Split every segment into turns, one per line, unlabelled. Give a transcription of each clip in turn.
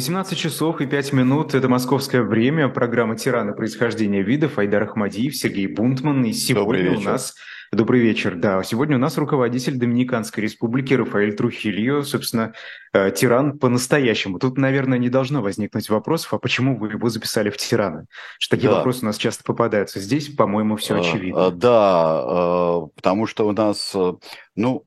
18 часов и 5 минут – это московское время. Программа «Тираны. Происхождение видов». Айдар Ахмадиев, Сергей Бунтман. И сегодня у нас… Добрый вечер. Да, сегодня у нас руководитель Доминиканской республики Рафаэль Трухильо, собственно, э, тиран по-настоящему. Тут, наверное, не должно возникнуть вопросов, а почему вы его записали в тираны? Что такие да. вопросы у нас часто попадаются. Здесь, по-моему, все а, очевидно.
А, да, потому что у нас, э, ну,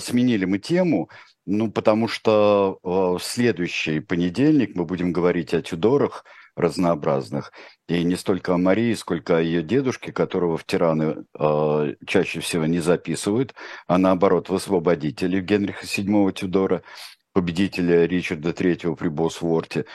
сменили мы тему, ну, потому что э, в следующий понедельник мы будем говорить о Тюдорах разнообразных. И не столько о Марии, сколько о ее дедушке, которого в тираны э, чаще всего не записывают, а наоборот в освободители Генриха VII Тюдора победителя Ричарда III при Босворте.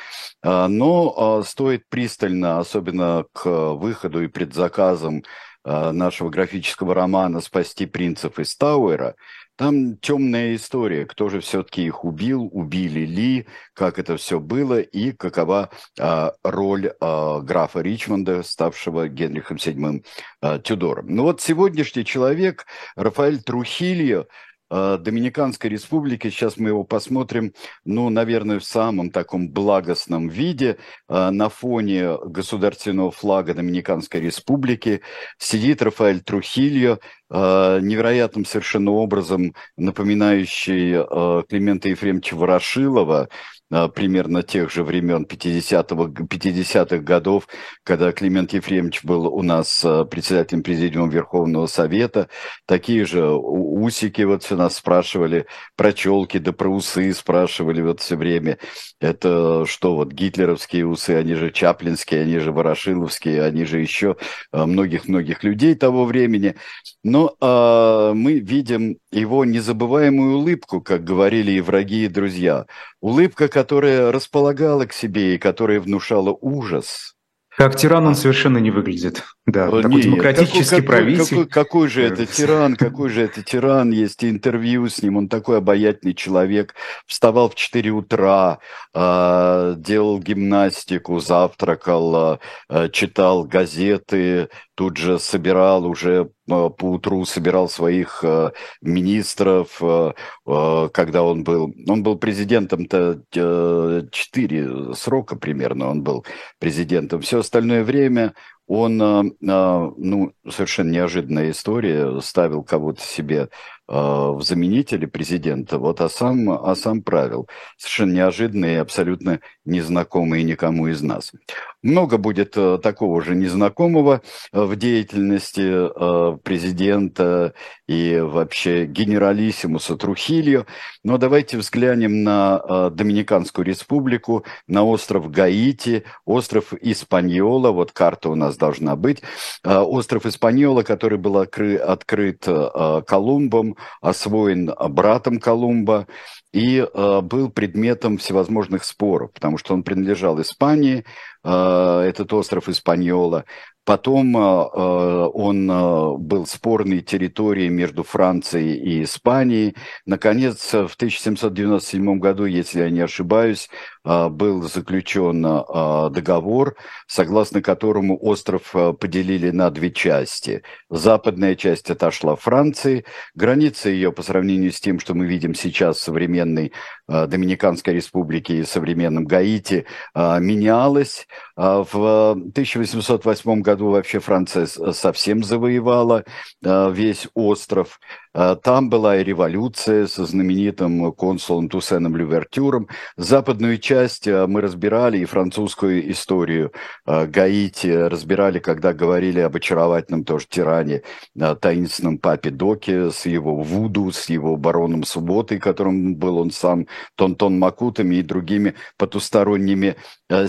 А, но а, стоит пристально, особенно к выходу и предзаказам нашего графического романа «Спасти принцев из Тауэра», там темная история, кто же все-таки их убил, убили ли, как это все было и какова а, роль а, графа Ричмонда, ставшего Генрихом VII а, Тюдором. Ну вот сегодняшний человек, Рафаэль Трухильо, Доминиканской республики. Сейчас мы его посмотрим, ну, наверное, в самом таком благостном виде. Э, на фоне государственного флага Доминиканской республики сидит Рафаэль Трухильо, э, невероятным совершенно образом напоминающий Климента Ефремовича Ворошилова, примерно тех же времен 50-х 50 годов, когда Климент Ефремович был у нас а, председателем Президиума Верховного Совета. Такие же усики вот все нас спрашивали, про челки да про усы спрашивали вот все время. Это что вот гитлеровские усы, они же чаплинские, они же ворошиловские, они же еще а, многих-многих людей того времени. Но э, мы видим его незабываемую улыбку, как говорили и враги, и друзья. Улыбка, которая располагала к себе и которая внушала ужас.
Как тиран он совершенно не выглядит. Да,
Нет, такой демократический какой, правитель. Какой, какой же это тиран, какой же это тиран, есть интервью с ним, он такой обаятельный человек, вставал в 4 утра, э, делал гимнастику, завтракал, э, читал газеты, тут же собирал уже по утру собирал своих э, министров, э, э, когда он был, он был президентом-то э, 4 срока примерно, он был президентом. Все остальное время он, э, э, ну, совершенно неожиданная история, ставил кого-то себе э, в заменители президента, вот, а сам, а сам правил. Совершенно неожиданный и абсолютно незнакомый никому из нас. Много будет такого же незнакомого в деятельности президента и вообще генералиссимуса Трухилью. Но давайте взглянем на Доминиканскую республику, на остров Гаити, остров Испаньола. Вот карта у нас должна быть. А, остров Испаньола, который был открыт а, Колумбом, освоен братом Колумба и был предметом всевозможных споров, потому что он принадлежал Испании, этот остров Испаньола. Потом он был спорной территорией между Францией и Испанией. Наконец, в 1797 году, если я не ошибаюсь, был заключен а, договор, согласно которому остров а, поделили на две части. Западная часть отошла Франции, граница ее по сравнению с тем, что мы видим сейчас в современной Доминиканской республике и современном Гаити, менялась. В 1808 году вообще Франция совсем завоевала весь остров. Там была и революция со знаменитым консулом Туссеном Лювертюром. Западную часть э, мы разбирали и французскую историю э, Гаити разбирали, когда говорили об очаровательном тоже тиране, таинственном папе Доке с его Вуду, с его бароном Субботой, которым был он сам, Тонтон Макутами и другими потусторонними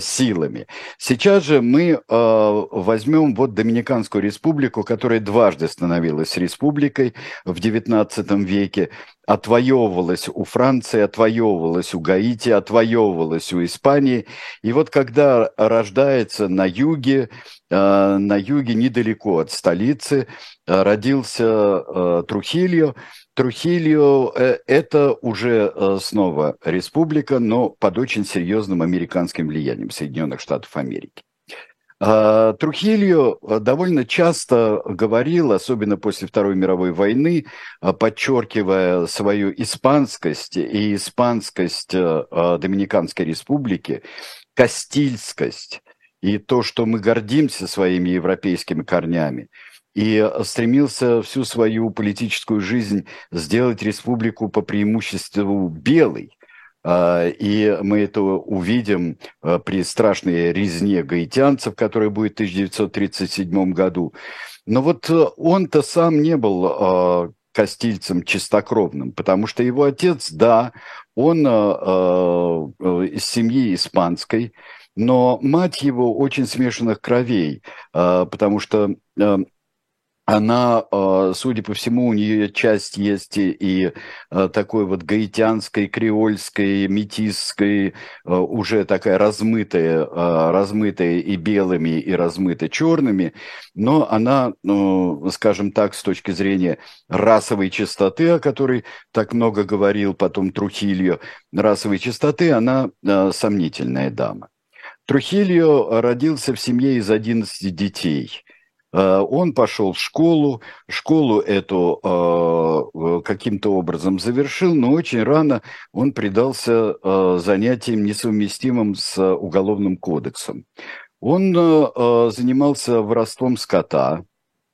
силами. Сейчас же мы возьмем вот Доминиканскую республику, которая дважды становилась республикой в 19 XIX веке отвоевывалась у Франции, отвоевывалась у Гаити, отвоевывалась у Испании. И вот когда рождается на юге, э, на юге недалеко от столицы, э, родился э, Трухильо, Трухильо – это уже снова республика, но под очень серьезным американским влиянием Соединенных Штатов Америки. А, Трухильо а, довольно часто говорил, особенно после Второй мировой войны, а, подчеркивая свою испанскость и испанскость Доминиканской республики, кастильскость и то, что мы гордимся своими европейскими корнями, и стремился всю свою политическую жизнь сделать республику по преимуществу белой, и мы это увидим а, при страшной резне гаитянцев, которая будет в 1937 году. Но вот э, он-то сам не был а, кастильцем чистокровным, потому что его отец, да, он из семьи испанской, но мать его очень смешанных кровей, потому что она, а, судя по всему, у нее часть есть и а, такой вот гаитянской, креольской, метисской, а, уже такая размытая, размытая и белыми, и размытая черными, но она, ну, скажем так, с точки зрения расовой чистоты, о которой так много говорил потом Трухильо, расовой чистоты, она сомнительная дама. Трухильо родился в семье из 11 детей – он пошел в школу, школу эту э, каким-то образом завершил, но очень рано он предался э, занятиям, несовместимым с Уголовным кодексом. Он занимался воровством скота,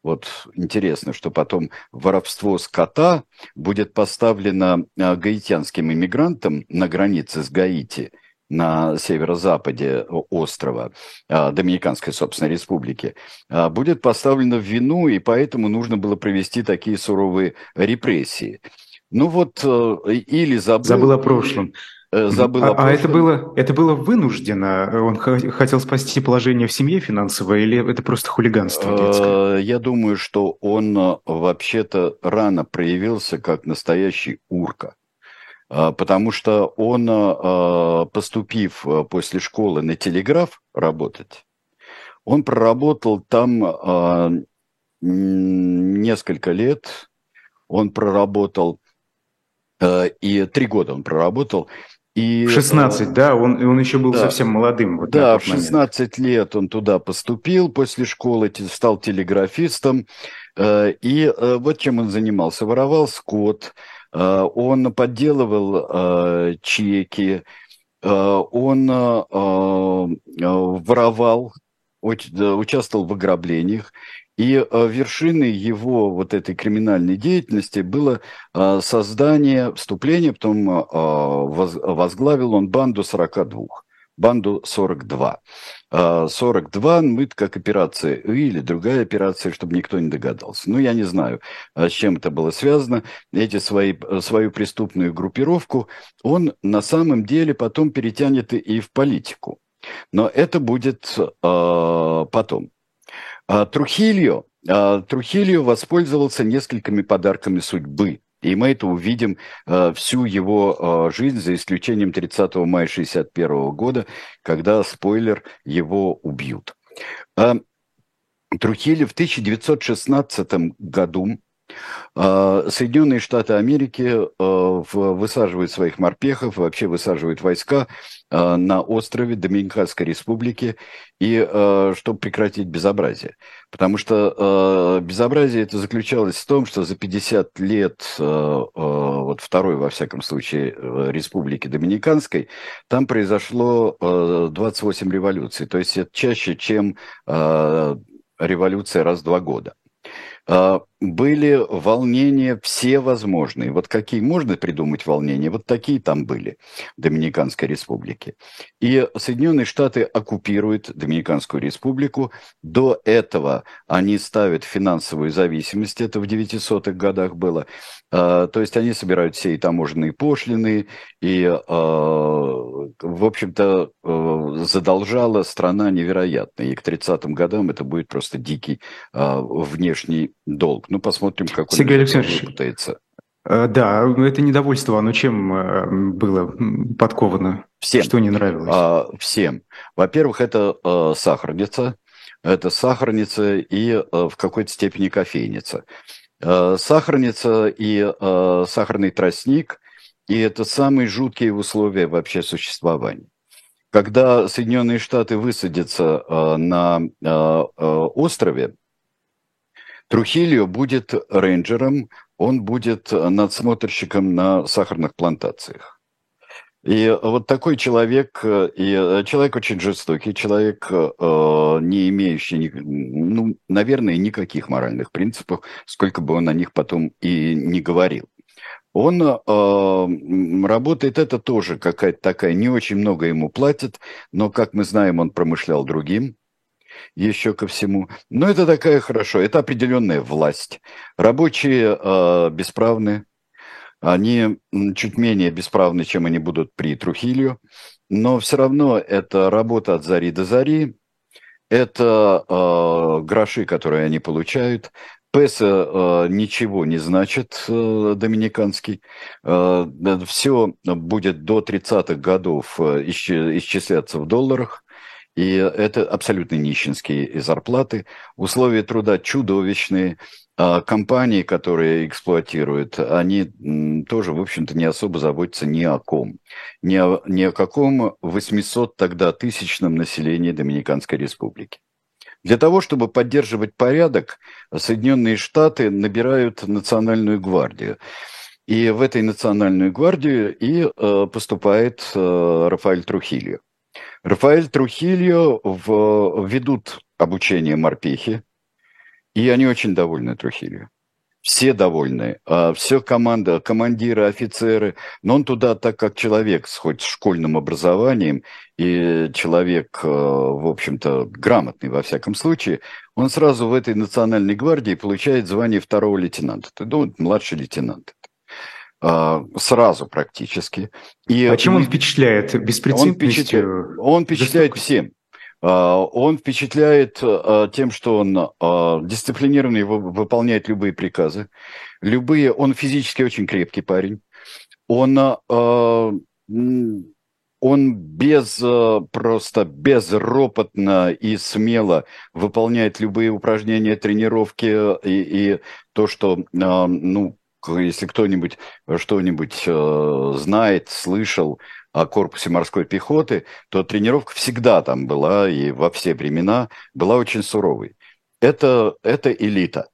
вот интересно, что потом воровство скота будет поставлено гаитянским иммигрантам на границе с Гаити – на северо-западе острова, а, Доминиканской, собственно, республики, а, будет поставлено в вину, и поэтому нужно было провести такие суровые репрессии. Ну вот, э, или забыл...
Забыл о прошлом.
Э, забыл а, о
прошлом. а это было, это было вынуждено? Он хотел спасти положение в семье финансовое, или это просто хулиганство детское?
Э, я думаю, что он вообще-то рано проявился как настоящий урка. А, потому что он, а, а, поступив после школы на телеграф работать, он проработал там несколько лет, он проработал, и три года он проработал,
и, в 16, да, он, он еще был да, совсем молодым.
Вот да, в 16 момент. лет он туда поступил после школы, стал телеграфистом. И вот чем он занимался. Воровал скот, Э, он подделывал э, чеки, э, он воровал, участвовал в ограблениях. И вершиной его вот этой криминальной деятельности было создание, вступление, потом возглавил он банду 42 банду 42. 42 мы как операция или другая операция, чтобы никто не догадался. Ну, я не знаю, а с чем это было связано. Эти свои, свою преступную группировку он на самом деле потом перетянет и в политику. Но это будет э, потом. А Трухильо, э, Трухильо воспользовался несколькими подарками судьбы – и мы это увидим э, всю его э, жизнь, за исключением 30 мая 1961 года, когда, спойлер, его убьют. Э, Трухили в 1916 году Соединенные Штаты Америки а, высаживают своих морпехов, вообще высаживают войска а, на острове Доминиканской Республики, и чтобы прекратить безобразие. Потому что безобразие это заключалось в том, что за 50 лет, вот второй, во всяком случае, Республики Доминиканской, там произошло 28 революций. То есть это чаще, чем революция раз в два года. А, были волнения все возможные. Вот какие можно придумать волнения, вот такие там были в Доминиканской республике. И Соединенные Штаты оккупируют Доминиканскую республику. До этого они ставят финансовую зависимость, это в 900-х годах было. А, то есть они собирают все и таможенные пошлины, и, а, в общем-то, задолжала страна невероятно. И к 30-м годам это будет просто дикий внешний долг. Ну, посмотрим, как он
Сергей Александрович, пытается. Э, да, это недовольство, оно чем э, было подковано?
Всем.
Что не нравилось? А,
всем. Во-первых, это а, сахарница. Это сахарница и а, в какой-то степени кофейница. А, сахарница и а, сахарный тростник – и это самые жуткие условия вообще существования. когда Соединенные Штаты высадятся э, на э, острове, Трухильо будет рейнджером, он будет надсмотрщиком на сахарных плантациях. И вот такой человек, и человек очень жестокий, человек, не имеющий, ну, наверное, никаких моральных принципов, сколько бы он о них потом и не говорил. Он э, работает, это тоже какая-то такая, не очень много ему платят, но, как мы знаем, он промышлял другим, еще ко всему. Но это такая хорошо, это определенная власть. Рабочие э, бесправны, они чуть менее бесправны, чем они будут при Трухилью, но все равно это работа от зари до зари, это э, гроши, которые они получают, Песа э, ничего не значит, э, доминиканский. Э, все будет до 30-х годов э, исчисляться в долларах. И это абсолютно нищенские зарплаты. Условия труда чудовищные. А компании, которые эксплуатируют, они тоже, в общем-то, не особо заботятся ни о ком. Ни о, ни о каком 800 тогда тысячном населении Доминиканской Республики. Для того, чтобы поддерживать порядок, Соединенные Штаты набирают национальную гвардию. И в этой национальную гвардию и э, поступает э, Рафаэль Трухильо. Рафаэль Трухильо в, ведут обучение морпехи, и они очень довольны Трухильо. Все довольны, а все команда, командиры, офицеры, но он туда, так как человек с хоть школьным образованием и человек, э, в общем-то, грамотный во всяком случае, он сразу в этой национальной гвардии получает звание второго лейтенанта, ты думаешь, младший лейтенант сразу практически.
И а чем он впечатляет? Беспрецедентностью?
Он впечатляет, он впечатляет всем. А, он впечатляет а, тем, что он а, дисциплинированный, выполняет любые приказы. Любые, он физически очень крепкий парень. Он, он без, просто безропотно и смело выполняет любые упражнения, тренировки и, и то, что, ну, если кто-нибудь что-нибудь знает, слышал, о корпусе морской пехоты, то тренировка всегда там была и во все времена была очень суровой. Это, это элита.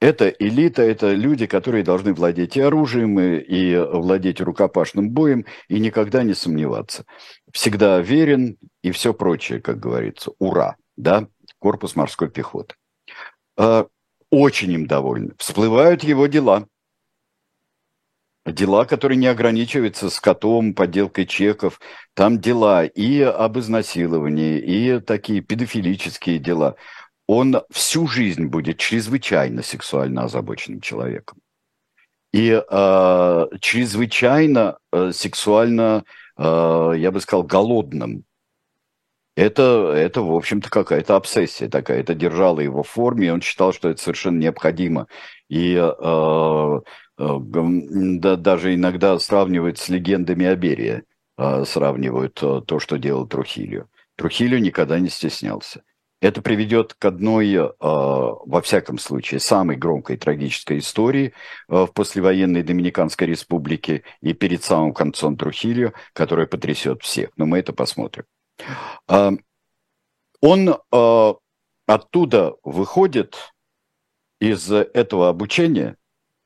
Это элита, это люди, которые должны владеть и оружием, и, и владеть рукопашным боем, и никогда не сомневаться. Всегда верен и все прочее, как говорится. Ура! Да? Корпус морской пехоты. А, очень им довольны. Всплывают его дела – Дела, которые не ограничиваются скотом, подделкой чеков. Там дела и об изнасиловании, и такие педофилические дела. Он всю жизнь будет чрезвычайно сексуально озабоченным человеком. И э, чрезвычайно э, сексуально, э, я бы сказал, голодным. Это, это в общем-то, какая-то обсессия такая. Это держало его в форме, и он считал, что это совершенно необходимо. И э, да, даже иногда сравнивают с легендами Аберия, а, сравнивают э, то, что делал Трухилио. Трухилио никогда не стеснялся. Это приведет к одной, э, во всяком случае, самой громкой трагической истории в послевоенной Доминиканской республике и перед самым концом Трухилио, которая потрясет всех. Но мы это посмотрим. А, он оттуда выходит из этого обучения –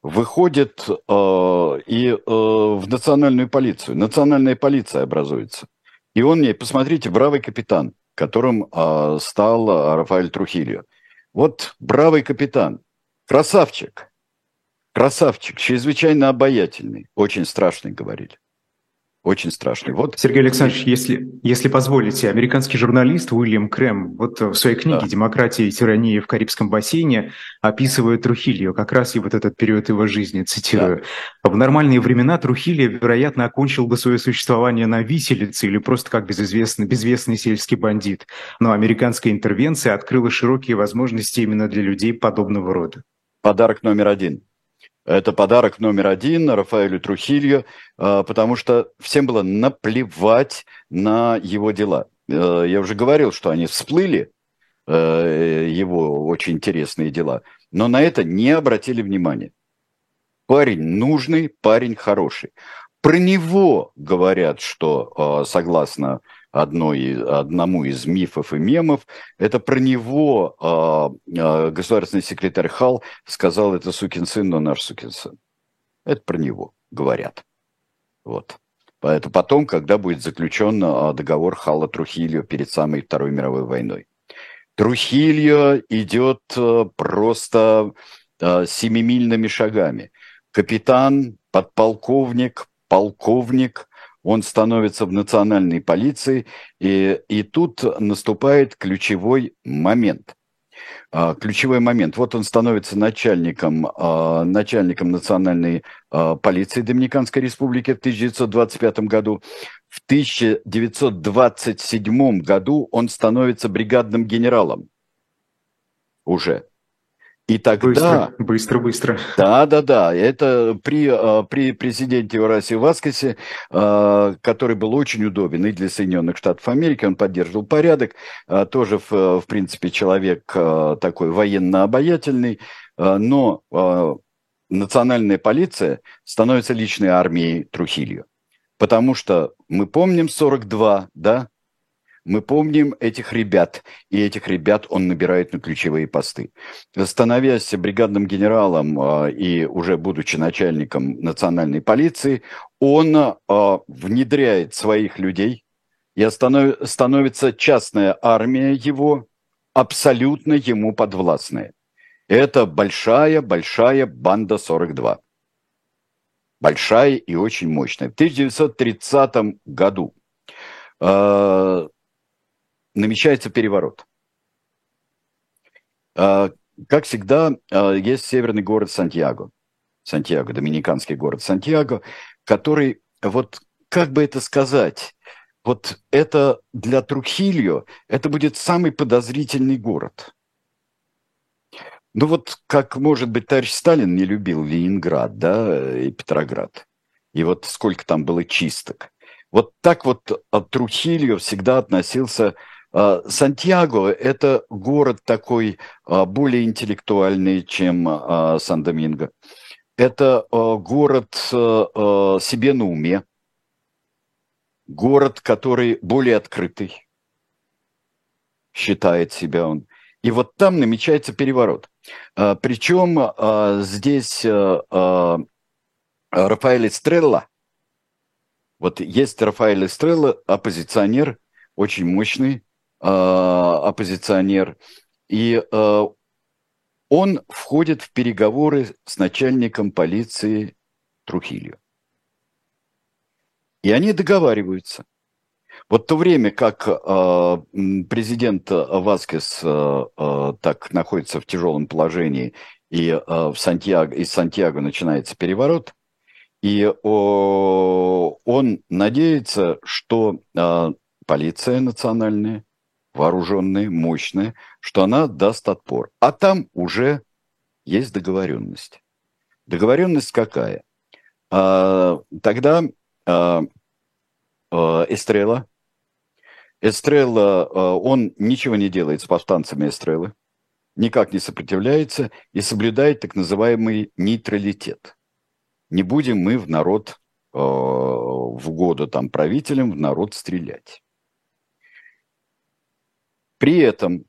выходит э, и э, в национальную полицию. Национальная полиция образуется. И он мне, посмотрите, бравый капитан, которым э, стал Рафаэль Трухильо. Вот бравый капитан, красавчик, красавчик, чрезвычайно обаятельный, очень страшный, говорили. Очень страшный.
Вот. Сергей Александрович, если, если позволите, американский журналист Уильям Крэм вот в своей книге да. «Демократия и тирания в Карибском бассейне» описывает Трухильо, как раз и вот этот период его жизни, цитирую. Да. «В нормальные времена Трухильо, вероятно, окончил бы свое существование на виселице или просто как безызвестный, безвестный сельский бандит. Но американская интервенция открыла широкие возможности именно для людей подобного рода».
Подарок номер один. Это подарок номер один Рафаэлю Трухилью, а, потому что всем было наплевать на его дела. Э, я уже говорил, что они всплыли, э, его очень интересные дела, но на это не обратили внимания. Парень нужный, парень хороший. Про него говорят, что, а, согласно одной, одному из мифов и мемов. Это про него э, государственный секретарь Хал сказал, это сукин сын, но наш сукин сын. Это про него говорят. Вот. Это потом, когда будет заключен договор Хала Трухильо перед самой Второй мировой войной. Трухильо идет просто семимильными шагами. Капитан, подполковник, полковник, он становится в национальной полиции, и, и тут наступает ключевой момент. А, ключевой момент. Вот он становится начальником, а, начальником национальной а, полиции Доминиканской Республики в 1925 году. В 1927 году он становится бригадным генералом уже. И тогда...
Быстро, быстро, быстро.
Да, да, да. Это при, а, при президенте Урасе Васкесе, а, который был очень удобен и для Соединенных Штатов Америки, он поддерживал порядок, а, тоже, в, в принципе, человек такой военно-обаятельный, но национальная полиция становится личной армией Трухилью. Потому что мы помним 42, да, мы помним этих ребят, и этих ребят он набирает на ключевые посты. Становясь бригадным генералом а, и уже будучи начальником национальной полиции, он а, внедряет своих людей, и становится частная армия его, абсолютно ему подвластная. Это большая-большая банда 42. Большая и очень мощная. В 1930 году а, намечается переворот. А, как всегда, а, есть северный город Сантьяго. Сантьяго, доминиканский город Сантьяго, который, вот как бы это сказать, вот это для Трухильо, это будет самый подозрительный город. Ну вот как, может быть, товарищ Сталин не любил Ленинград, да, и Петроград. И вот сколько там было чисток. Вот так вот Трухильо всегда относился Сантьяго – это город такой а, более интеллектуальный, чем а, Сан-Доминго. Это город себе на уме, город, который более открытый, считает себя он. И вот там намечается переворот. Причем здесь Рафаэль Стрелла, вот есть Рафаэль Стрелла, оппозиционер, очень мощный, а, оппозиционер, и а, он входит в переговоры с начальником полиции Трухилью. И они договариваются. Вот то время, как э, президент Васкес э, так находится в тяжелом положении, и э, в Сантьяго, из Сантьяго начинается переворот, и э, он надеется, что э, полиция национальная вооруженная, мощная, что она даст отпор. А там уже есть договоренность. Договоренность какая? А, тогда а, а, Эстрела, Эстрела, а, он ничего не делает с повстанцами Эстрелы, никак не сопротивляется и соблюдает так называемый нейтралитет. Не будем мы в народ а, в году там правителям в народ стрелять. При этом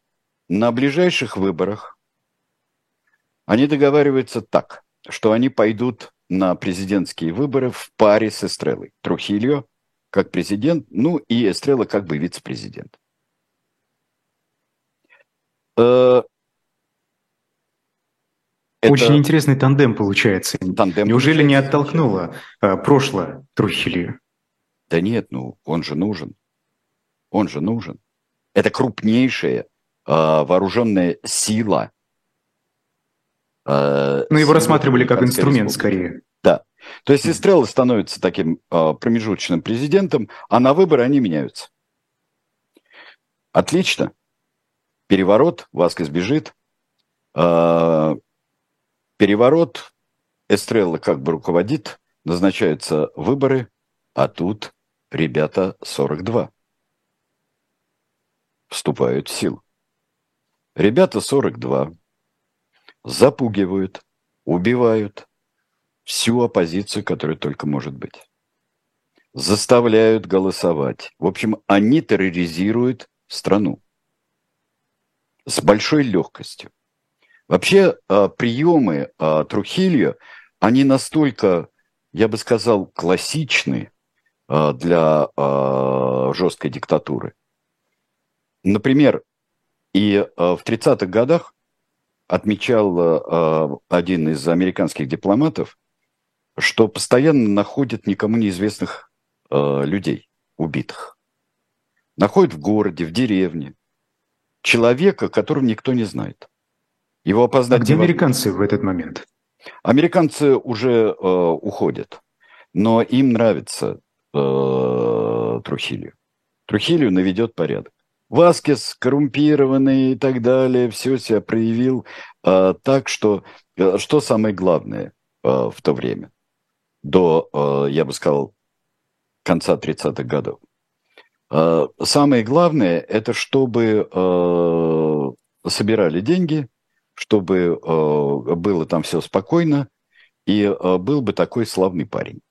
на ближайших выборах они договариваются так, что они пойдут на президентские выборы в паре с Эстрелой. Трухильо как президент, ну и Эстрела как бы вице-президент.
Э, это... Очень интересный тандем получается. Тандем Неужели получается не оттолкнуло а, прошлое Трухилью?
Да нет, ну он же нужен. Он же нужен. Это крупнейшая э, вооруженная сила.
Э, ну, его рассматривали как инструмент скорее.
Да. То есть Эстрелла становится таким э, промежуточным президентом, а на выборы они меняются. Отлично. Переворот, Васкес бежит. Э, переворот, Эстрелла как бы руководит, назначаются выборы, а тут ребята 42 вступают в силу. Ребята 42 запугивают, убивают всю оппозицию, которая только может быть. заставляют голосовать. В общем, они терроризируют страну с большой легкостью. Вообще а, приемы а, Трухильо, они настолько, я бы сказал, классичны а, для жесткой диктатуры. Например, и в 30-х годах отмечал один из американских дипломатов, что постоянно находят никому неизвестных людей, убитых. Находят в городе, в деревне. Человека, которого никто не знает.
Его опознать. А где американцы в этот момент?
Американцы уже э, уходят, но им нравится э, Трухилью. Трухилью наведет порядок. Васкес коррумпированный и так далее, все себя проявил э, так, что э, что самое главное э, в то время, до, э, я бы сказал, конца 30-х годов. Э, самое главное, это чтобы э, собирали деньги, чтобы э, было там все спокойно, и э, был бы такой славный парень.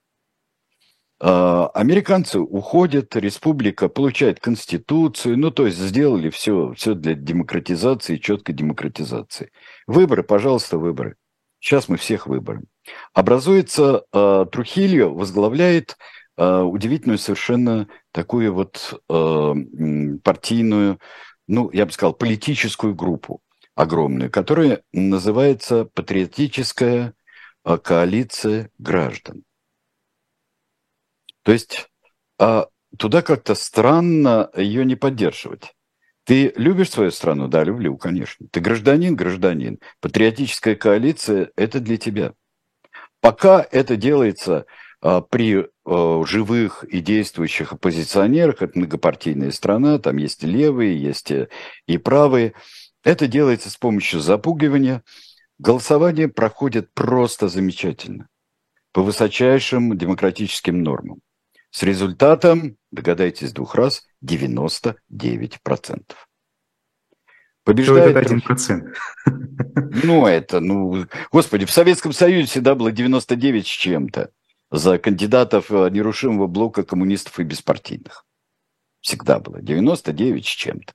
Э, американцы уходят, республика получает конституцию, ну, то есть сделали все, все для демократизации, четкой демократизации. Выборы, пожалуйста, выборы. Сейчас мы всех выборы. Образуется э, Трухильо, возглавляет э, удивительную совершенно такую вот э, партийную, ну, я бы сказал, политическую группу огромную, которая называется «Патриотическая а, коалиция граждан». То есть а, туда как-то странно ее не поддерживать. Ты любишь свою страну? Да, люблю, конечно. Ты гражданин? Гражданин. Патриотическая коалиция – это для тебя. Пока это делается а, при а, живых и действующих оппозиционерах, это многопартийная страна, там есть и левые, есть и правые – это делается с помощью запугивания. Голосование проходит просто замечательно, по высочайшим демократическим нормам. С результатом, догадайтесь двух раз, 99%.
Побеждает один процент.
Ну, это, ну, господи, в Советском Союзе всегда было 99 с чем-то за кандидатов э, нерушимого блока коммунистов и беспартийных. Всегда было 99 с чем-то.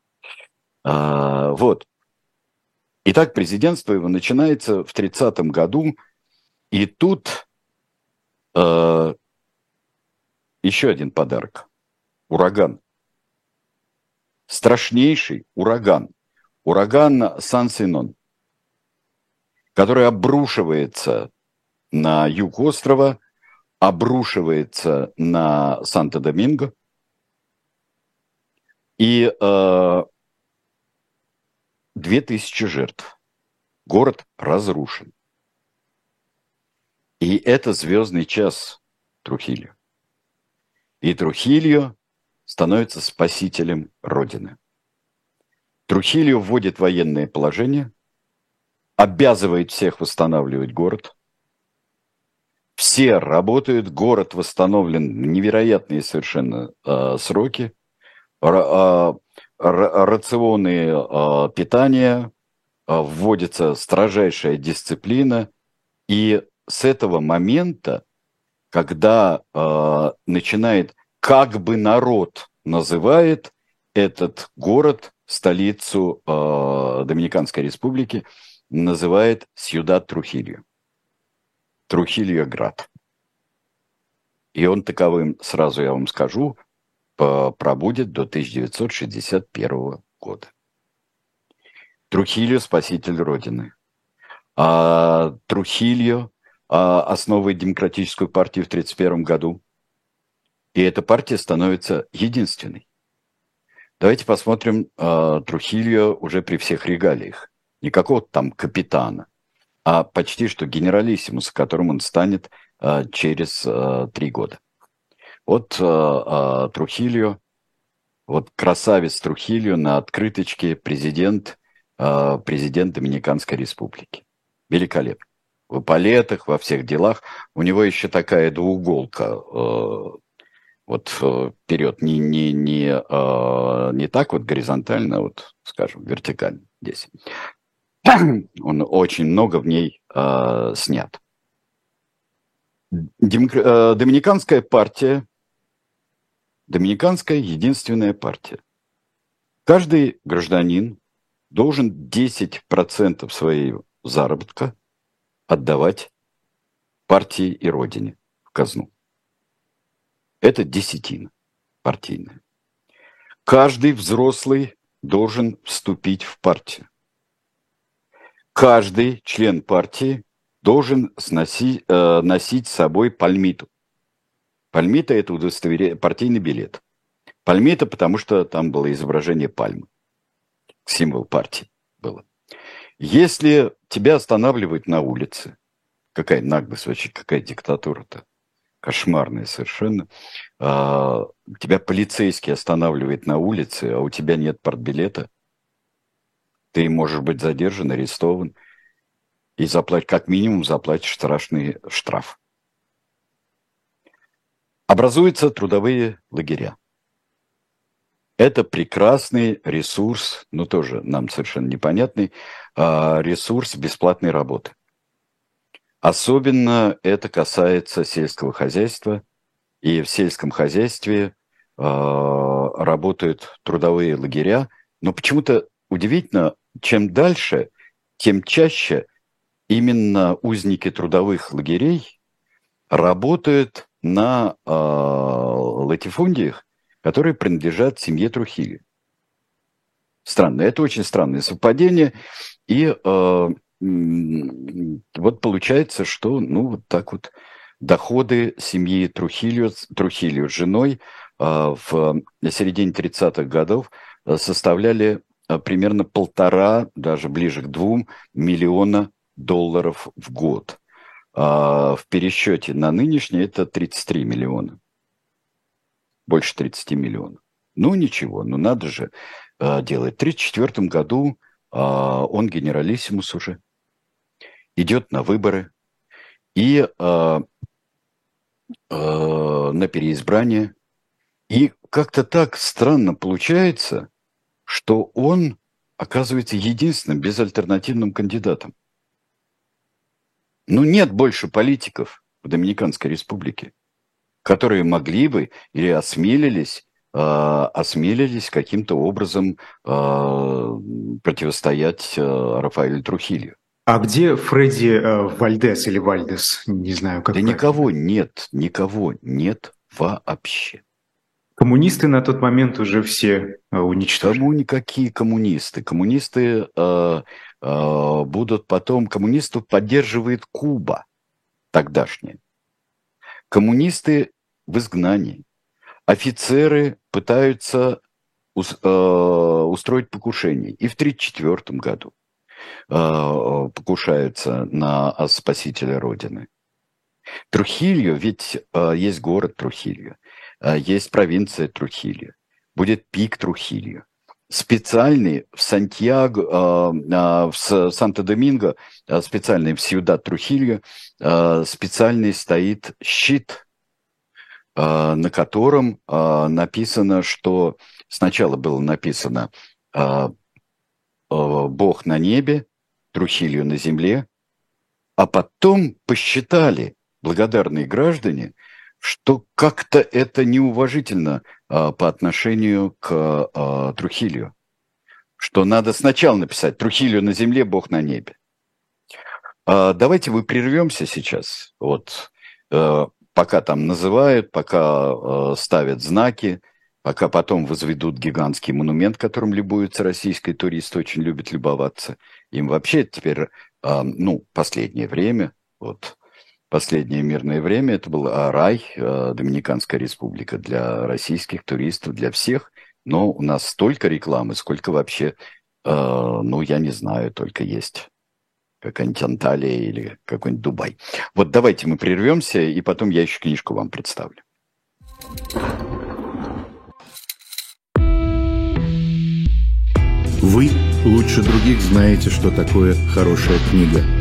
А, вот. Итак, президентство его начинается в 30-м году, и тут э, еще один подарок. Ураган. Страшнейший ураган. Ураган Сан-Синон, который обрушивается на юг острова, обрушивается на Санто-Доминго. И э, 2000 жертв. Город разрушен. И это звездный час Трухильо. И Трухильо становится спасителем Родины. Трухильо вводит военное положение, обязывает всех восстанавливать город. Все работают, город восстановлен в невероятные совершенно э, сроки. Р, э, рационы а, питания, а, вводится строжайшая дисциплина. И с этого момента, когда э, начинает, как бы народ называет этот город, столицу э, Доминиканской республики, называет Сьюдад Трухильо. Трухильо град. И он таковым, сразу я вам скажу, пробудет до 1961 года. Трухильо – спаситель Родины. А Трухильо а, основывает демократическую партию в 1931 году. И эта партия становится единственной. Давайте посмотрим а, Трухильо уже при всех регалиях. Не какого-то там капитана, а почти что генералиссимуса, которым он станет а, через а, три года. Вот э, э, Трухильо, вот красавец Трухильо на открыточке президент, э, президент Доминиканской республики. Великолепно. В палетах, во всех делах. У него еще такая двууголка э, вот э, вперед, не, не, не, э, не так вот горизонтально, а вот, скажем, вертикально здесь. Он очень много в ней снят. Доминиканская партия Доминиканская единственная партия. Каждый гражданин должен 10% своего заработка отдавать партии и родине в казну. Это десятина партийная. Каждый взрослый должен вступить в партию. Каждый член партии должен сноси, э, носить с собой пальмиту. Пальмита – это удостоверение, партийный билет. Пальмита, потому что там было изображение пальмы. Символ партии было. Если тебя останавливают на улице, какая наглость вообще, какая диктатура-то, кошмарная совершенно, а, тебя полицейский останавливает на улице, а у тебя нет портбилета, ты можешь быть задержан, арестован и заплатить, как минимум заплатишь страшный штраф. Образуются трудовые лагеря. Это прекрасный ресурс, ну тоже нам совершенно непонятный, а, ресурс бесплатной работы. Особенно это касается сельского хозяйства, и в сельском хозяйстве а, работают трудовые лагеря, но почему-то удивительно, чем дальше, тем чаще именно узники трудовых лагерей работают на э, латифундиях, которые принадлежат семье Трухили. Странно, это очень странное совпадение. И э, вот получается, что, ну, вот так вот доходы семьи Трухилио, Трухилио с женой э, в середине 30-х годов составляли примерно полтора, даже ближе к двум миллиона долларов в год а в пересчете на нынешний это 33 миллиона. Больше 30 миллионов. Ну ничего, ну надо же а, делать. В 1934 году а, он генералиссимус уже. Идет на выборы. И а, а, на переизбрание. И как-то так странно получается, что он оказывается единственным безальтернативным кандидатом. Ну, нет больше политиков в Доминиканской республике, которые могли бы или осмелились э, осмелились каким-то образом э, противостоять э, Рафаэлю Трухилью.
А где Фредди э, Вальдес или Вальдес? Не знаю,
как. Да правильно. никого нет, никого нет вообще.
Коммунисты на тот момент уже все э, уничтожены.
Кому никакие коммунисты? Коммунисты э, Э, будут потом... Коммунистов поддерживает Куба тогдашняя. Коммунисты в изгнании. Офицеры пытаются э, устроить покушение. И в 1934 году э, покушаются на спасителя Родины. Трухилью, ведь есть город Трухилью, есть провинция Трухилью, будет пик Трухилью специальный в Сантьяго, а, а, в Санто-Доминго, а, специальный в Сьюдад Трухильо, специальный стоит щит, на котором написано, что сначала было написано «Бог на небе», Трухилью на земле, а потом посчитали благодарные граждане, что как-то это неуважительно по отношению к а, Трухилью. Что надо сначала написать «Трухилью на земле, Бог на небе». А, давайте вы прервемся сейчас. Вот а, пока там называют, пока ставят знаки, пока потом возведут гигантский монумент, которым любуются российские туристы, очень любят любоваться. Им вообще теперь, ну, последнее время, вот, последнее мирное время это был рай, э, Доминиканская республика для российских туристов, для всех. Но у нас столько рекламы, сколько вообще, э, ну, я не знаю, только есть какая-нибудь Анталия или какой-нибудь Дубай. Вот давайте мы прервемся, и потом я еще книжку вам представлю.
Вы лучше других знаете, что такое хорошая книга –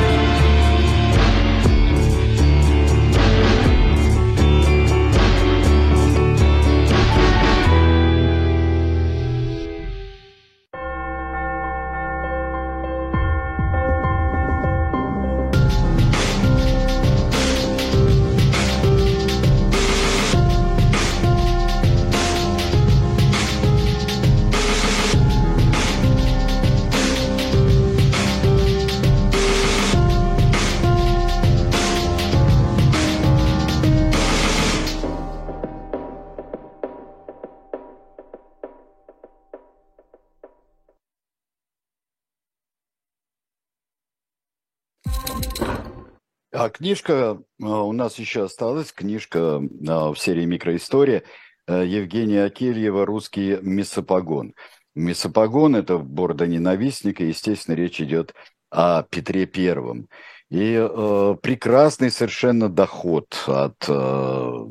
А книжка, у нас еще осталась книжка в серии «Микроистория» Евгения Акельева «Русский месопогон». Месопогон – это борда ненавистника, естественно, речь идет о Петре Первом. И э, прекрасный совершенно доход от э,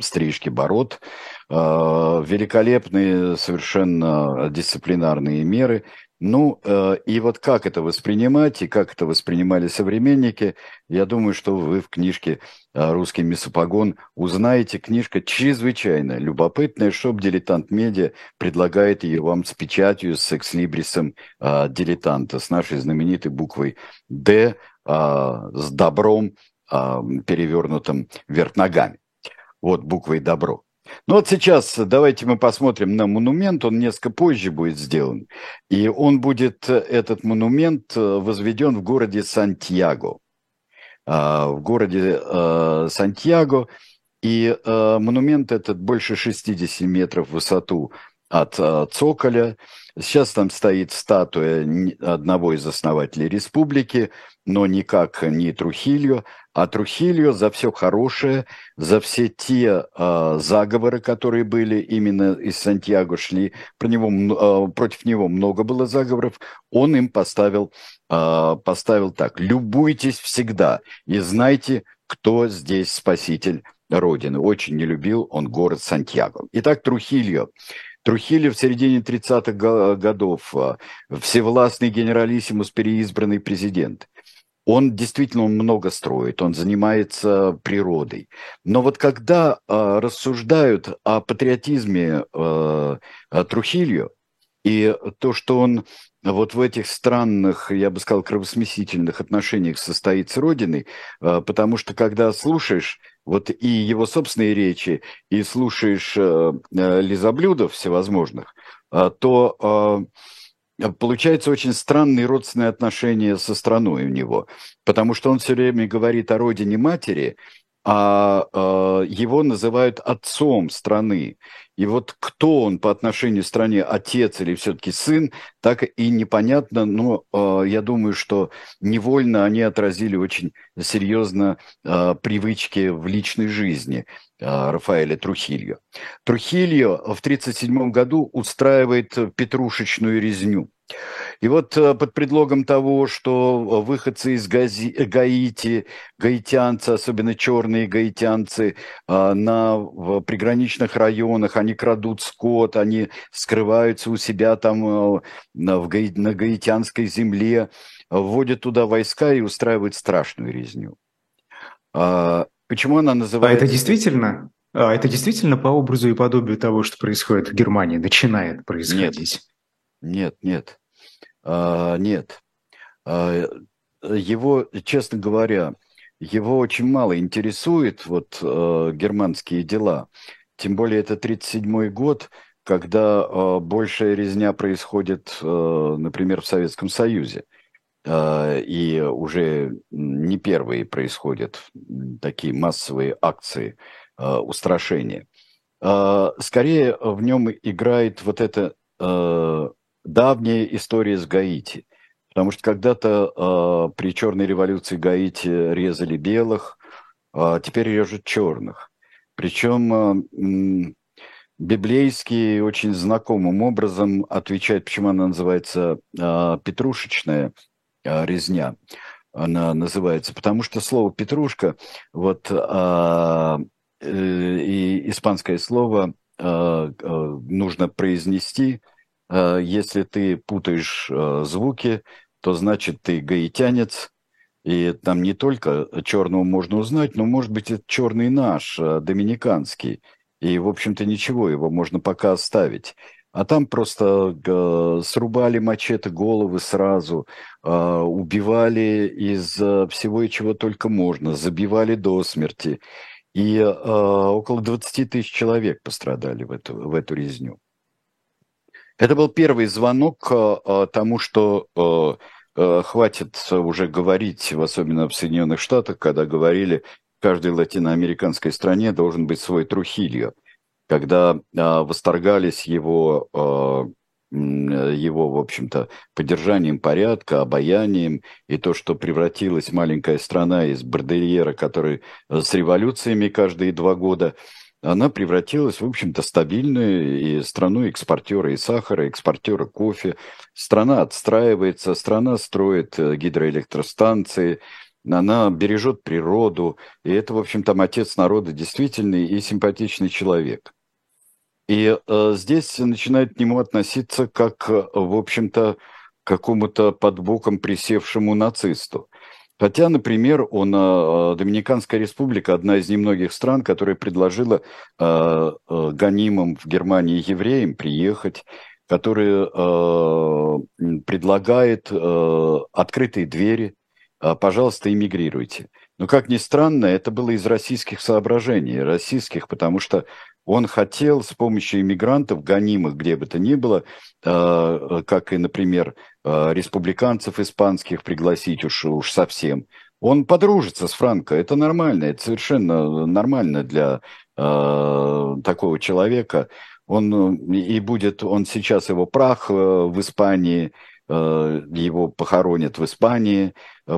стрижки бород, э, великолепные совершенно дисциплинарные меры. Ну, э, и вот как это воспринимать, и как это воспринимали современники, я думаю, что вы в книжке э, «Русский месопогон» узнаете. Книжка чрезвычайно любопытная. Shop «Дилетант Медиа» предлагает ее вам с печатью, с экслибрисом э, «Дилетанта», с нашей знаменитой буквой «Д», с добром, перевернутым вверх ногами. Вот буквой «добро». Ну вот сейчас давайте мы посмотрим на монумент, он несколько позже будет сделан. И он будет, этот монумент, возведен в городе Сантьяго. А, в городе Сантьяго. И монумент этот больше 60 метров в высоту от цоколя. Сейчас там стоит статуя одного из основателей республики, но никак не Трухильо, а Трухильо за все хорошее, за все те э, заговоры, которые были именно из Сантьяго шли, про него, э, против него много было заговоров, он им поставил, э, поставил так, любуйтесь всегда и знайте, кто здесь спаситель Родины. Очень не любил он город Сантьяго. Итак, Трухильо. Трухили в середине 30-х годов, а, всевластный генералиссимус, переизбранный президент. Он действительно он много строит, он занимается природой. Но вот когда э, рассуждают о патриотизме э, Трухильо и то, что он вот в этих странных, я бы сказал, кровосмесительных отношениях состоит с Родиной, э, потому что когда слушаешь вот и его собственные речи, и слушаешь э, э, лизоблюдов всевозможных, э, то получается очень странные родственные отношения со страной у него, потому что он все время говорит о родине матери, а его называют отцом страны. И вот кто он по отношению к стране, отец или все-таки сын, так и непонятно, но э, я думаю, что невольно они отразили очень серьезно э, привычки в личной жизни э, Рафаэля Трухильо. Трухильо в 1937 году устраивает петрушечную резню. И вот э, под предлогом того, что выходцы из Гази, Гаити, гаитянцы, особенно черные гаитянцы, э, на, в приграничных районах, они крадут скот, они скрываются у себя там э, на, в гаи, на гаитянской земле, вводят туда войска и устраивают страшную резню. А, почему она называется...
А это действительно? А это действительно по образу и подобию того, что происходит в Германии, начинает происходить?
Нет, нет, нет. А, нет. А, его, честно говоря, его очень мало интересует вот а, германские дела. Тем более это 1937 год, когда э, большая резня происходит, э, например, в Советском Союзе. Э, и уже не первые происходят такие массовые акции э, устрашения. Э, скорее в нем играет вот это э, давняя история с Гаити. Потому что когда-то э, при черной революции Гаити резали белых, а теперь режут черных. Причем э, библейский очень знакомым образом отвечает, почему она называется э, петрушечная э, резня. Она называется, потому что слово петрушка, вот э, и испанское слово нужно произнести если ты путаешь звуки, то значит ты гаитянец, и там не только черного можно узнать, но, может быть, это черный наш, э, доминиканский. И, в общем-то, ничего, его можно пока оставить. А там просто срубали мачете головы сразу, убивали из всего и чего только можно, забивали до смерти. И около 20 тысяч человек пострадали в эту, в эту резню. Это был первый звонок э, э, тому, что э, хватит уже говорить, особенно в Соединенных Штатах, когда говорили, в каждой латиноамериканской стране должен быть свой Трухильо, когда восторгались его его, в общем-то, поддержанием порядка, обаянием, и то, что превратилась маленькая страна из бордельера, который э, с революциями каждые два года, она превратилась, в общем-то, стабильную и страну экспортера и сахара, экспортера кофе. Страна отстраивается, страна строит э, гидроэлектростанции, она бережет природу, и это, в общем, там отец народа действительный и симпатичный человек. И э, здесь начинают к нему относиться как, э, в общем-то, какому-то под боком присевшему нацисту. Хотя, например, он, э, Доминиканская республика, одна из немногих стран, которая предложила э, э, гонимым в Германии евреям приехать, которая э, предлагает э, открытые двери, э, пожалуйста, эмигрируйте. Но, как ни странно, это было из российских соображений, российских, потому что он хотел с помощью иммигрантов, гонимых где бы то ни было, э, как и, например, э, республиканцев испанских пригласить уж, уж совсем, он подружится с Франко. Это нормально, это совершенно нормально для э, такого человека. Он и будет, он сейчас его прах в Испании, его похоронят в Испании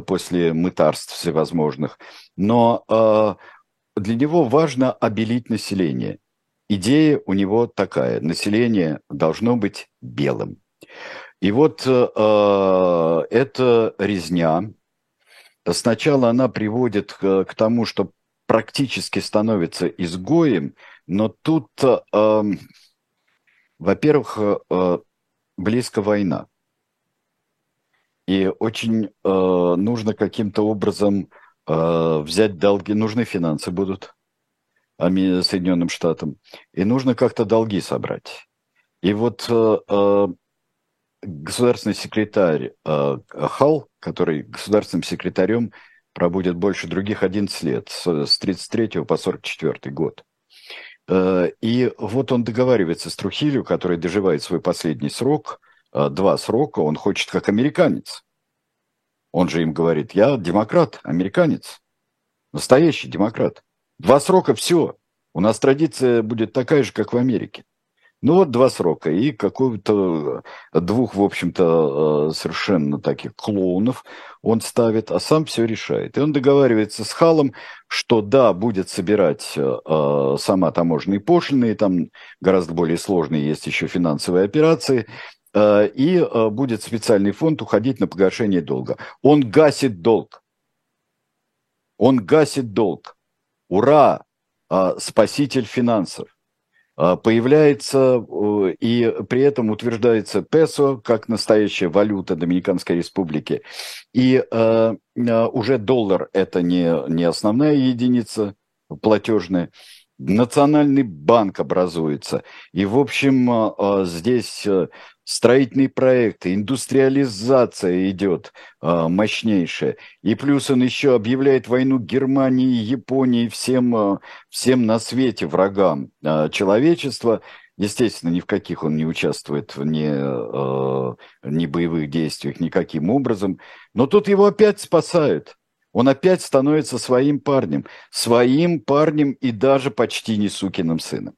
после мытарств всевозможных. Но для него важно обелить население. Идея у него такая. Население должно быть белым. И вот э, э эта резня, сначала она приводит к, тому, что практически становится изгоем, но тут, э, эм, во-первых, э, близко война. И очень э, нужно каким-то образом э, взять долги, нужны финансы будут. Соединенным Штатам, и нужно как-то долги собрать. И вот э, э государственный секретарь э, Хал, который государственным секретарем пробудет больше других 11 лет, с, с 33 по 44 год. Э, и вот он договаривается с Трухилью, который доживает свой последний срок, два срока, он хочет как американец. Он же им говорит, я демократ, американец, настоящий демократ. Два срока все. У нас традиция будет такая же, как в Америке. Ну вот два срока и какого-то двух, в общем-то, э, совершенно таких клоунов он ставит, а сам все решает. И он договаривается с Халом, что да, будет собирать э, сама таможенные пошлины, и там гораздо более сложные есть еще финансовые операции, э, и э, будет специальный фонд уходить на погашение долга. Он гасит долг. Он гасит долг. Ура! А, спаситель финансов. А, появляется и при этом утверждается песо как настоящая валюта Доминиканской республики. И уже доллар это не, не основная единица платежная. Национальный банк образуется. И, в общем, здесь строительные проекты, индустриализация идет э, мощнейшая. И плюс он еще объявляет войну Германии, Японии, всем, э, всем на свете врагам э, человечества. Естественно, ни в каких он не участвует ни, э, ни боевых действиях никаким образом. Но тут его опять спасают. Он опять становится своим парнем. Своим парнем и даже почти не сукиным сыном.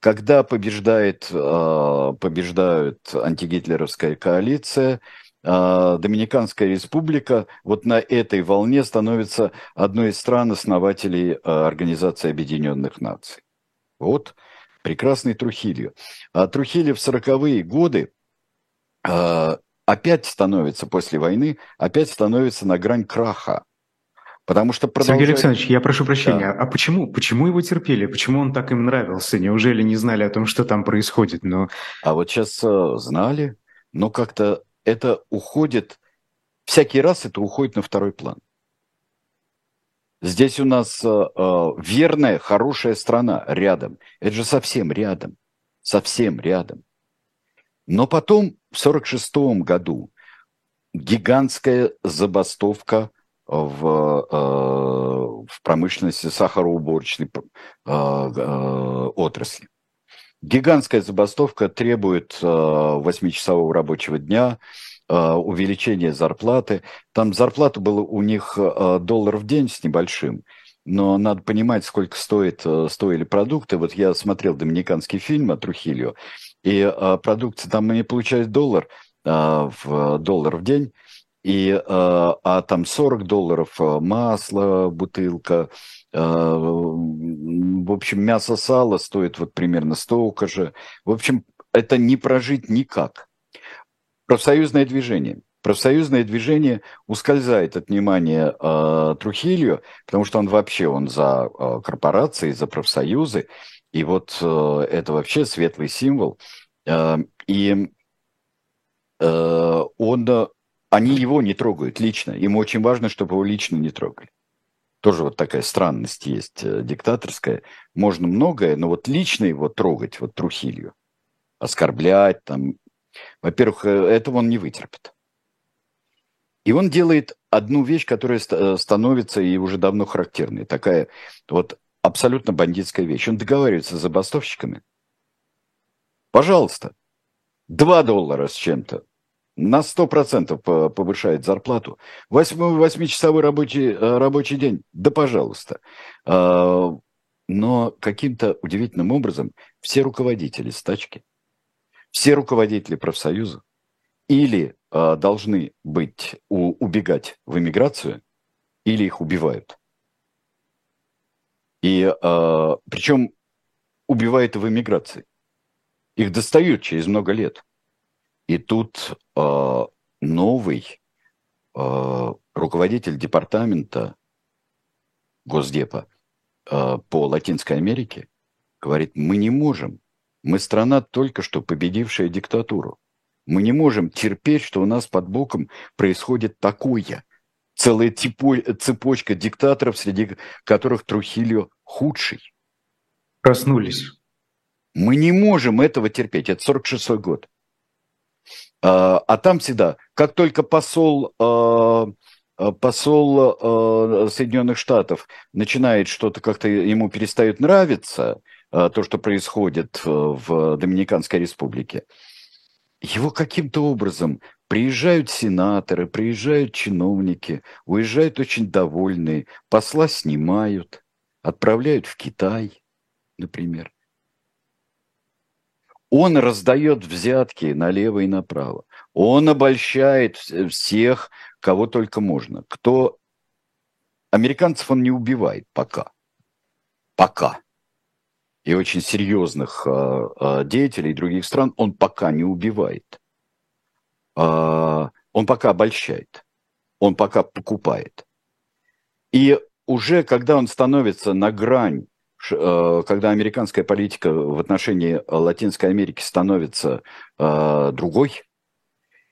Когда побеждает, а, побеждает антигитлеровская коалиция, а, Доминиканская республика вот на этой волне становится одной из стран-основателей а, Организации Объединенных Наций. Вот прекрасный Трухилью. А Трухилью в 40-е годы опять становится после войны, опять становится на грань краха. Потому что
продолжает... Сергей Александрович, я прошу прощения, да. а почему, почему его терпели? Почему он так им нравился? Неужели не знали о том, что там происходит? Но...
А вот сейчас э, знали, но как-то это уходит, всякий раз это уходит на второй план. Здесь у нас э, э верная, хорошая страна рядом. Это же совсем рядом. Совсем рядом. Но потом, в 1946 году, гигантская забастовка в, э, в промышленности сахароуборочной э, э, отрасли. Гигантская забастовка требует 8-часового рабочего дня, увеличения зарплаты. Там зарплата была у них доллар в день с небольшим. но надо понимать, сколько стоит, стоили продукты. Вот я смотрел доминиканский фильм о Трухилью, и продукция там они получают доллар, в доллар в день, и, э, а там 40 долларов э, масло, бутылка, э, в общем, мясо сало стоит вот примерно столько же. В общем, это не прожить никак. Профсоюзное движение. Профсоюзное движение ускользает от внимания э, Трухилью, потому что он вообще он за э, корпорации, за профсоюзы, и вот э, это вообще светлый символ. Э, и э, он, они его не трогают лично. Им очень важно, чтобы его лично не трогали. Тоже вот такая странность есть э, диктаторская. Можно многое, но вот лично его трогать, вот Трухилью, оскорблять, там, во-первых, э, этого он не вытерпит. И он делает одну вещь, которая э, становится и уже давно характерной. Такая вот абсолютно бандитская вещь. Он договаривается с забастовщиками. Пожалуйста, 2 доллара с чем-то. На 100% повышает зарплату. 8-часовой рабочий, э, рабочий день. Да, пожалуйста. А, но каким-то удивительным образом все руководители стачки, все руководители профсоюза или э, должны быть убегать в эмиграцию, или их убивают. И э, причем убивают в эмиграции. Их достают через много лет. И тут э, новый э, руководитель департамента Госдепа э, по Латинской Америке говорит, мы не можем, мы страна только что победившая диктатуру. Мы не можем терпеть, что у нас под боком происходит такое. Целая цепочка диктаторов, среди которых Трухильо худший.
Проснулись.
Мы не можем этого терпеть. Это 46-й год. А, а там всегда, как только посол, а, а посол Соединенных Штатов начинает что-то как-то ему перестает нравиться, то, что происходит в Доминиканской Республике, его каким-то образом приезжают сенаторы, приезжают чиновники, уезжают очень довольные, посла снимают, отправляют в Китай, например. Он раздает взятки налево и направо. Он обольщает всех, кого только можно. Кто американцев он не убивает пока. Пока и очень серьезных э, деятелей других стран он пока не убивает. Э, он пока обольщает. Он пока покупает. И уже когда он становится на грань, когда американская политика в отношении Латинской Америки становится э, другой,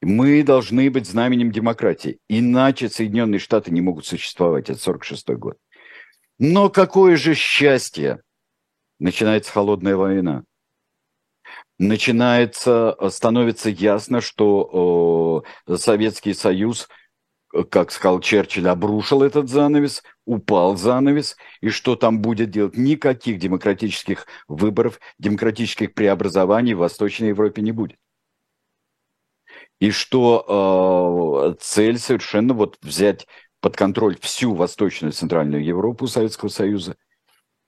мы должны быть знаменем демократии. Иначе Соединенные Штаты не могут существовать. Это 46 год. Но какое же счастье, начинается холодная война. Начинается, э, становится ясно, что э, Советский Союз, э, как сказал Черчилль, обрушил этот занавес, упал занавес, и что там будет делать? Никаких демократических выборов, демократических преобразований в Восточной Европе не будет. И что э, цель совершенно вот взять под контроль всю Восточную и Центральную Европу Советского Союза –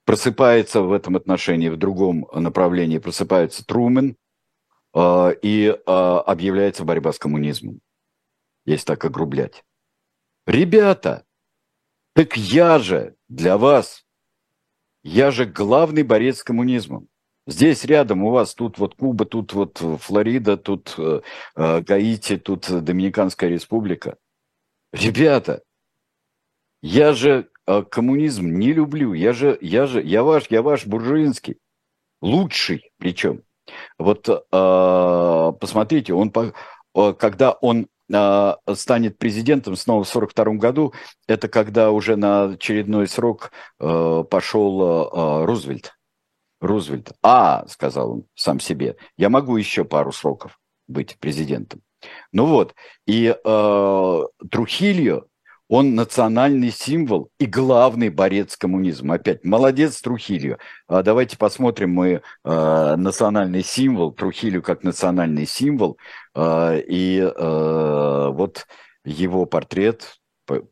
просыпается в этом отношении, в другом направлении просыпается Трумен, э, и э, объявляется борьба с коммунизмом, если так огрублять. Ребята, так я же для вас, я же главный борец с коммунизмом. Здесь рядом у вас тут вот Куба, тут вот Флорида, тут э, э Гаити, тут Доминиканская республика. Ребята, я же а, коммунизм не люблю. Я же, я же, я ваш, я ваш буржуинский. Лучший причем. Вот э, посмотрите, он, когда он э, станет президентом снова в 1942 году, это когда уже на очередной срок э, пошел э, Рузвельт. Рузвельт. А, сказал он сам себе, я могу еще пару сроков быть президентом. Ну вот, и э, Трухильо он национальный символ и главный борец с коммунизмом. Опять, молодец Трухилью. А давайте посмотрим мы э, национальный символ, Трухилью как национальный символ. Э, и э, вот его портрет,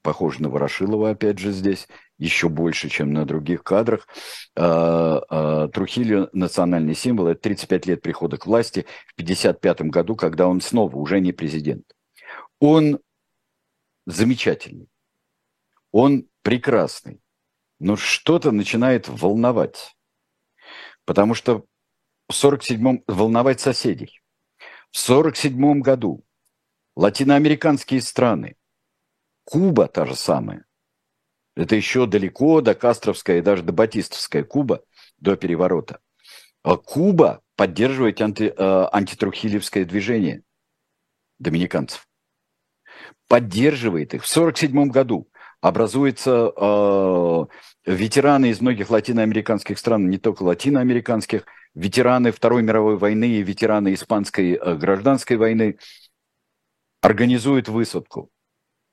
похож на Ворошилова опять же здесь, еще больше, чем на других кадрах. Трухильо – национальный символ. Это 35 лет прихода к власти в 1955 году, когда он снова уже не президент. Он замечательный, он прекрасный, но что-то начинает волновать. Потому что в 47-м волновать соседей. В 47 году латиноамериканские страны, Куба та же самая, это еще далеко до Кастровская и даже до Батистовская Куба, до переворота. А Куба поддерживает анти, э, антитрухилевское движение доминиканцев. Поддерживает их. В 1947 году образуются э, ветераны из многих латиноамериканских стран, не только латиноамериканских, ветераны Второй мировой войны и ветераны Испанской э, гражданской войны организуют высадку.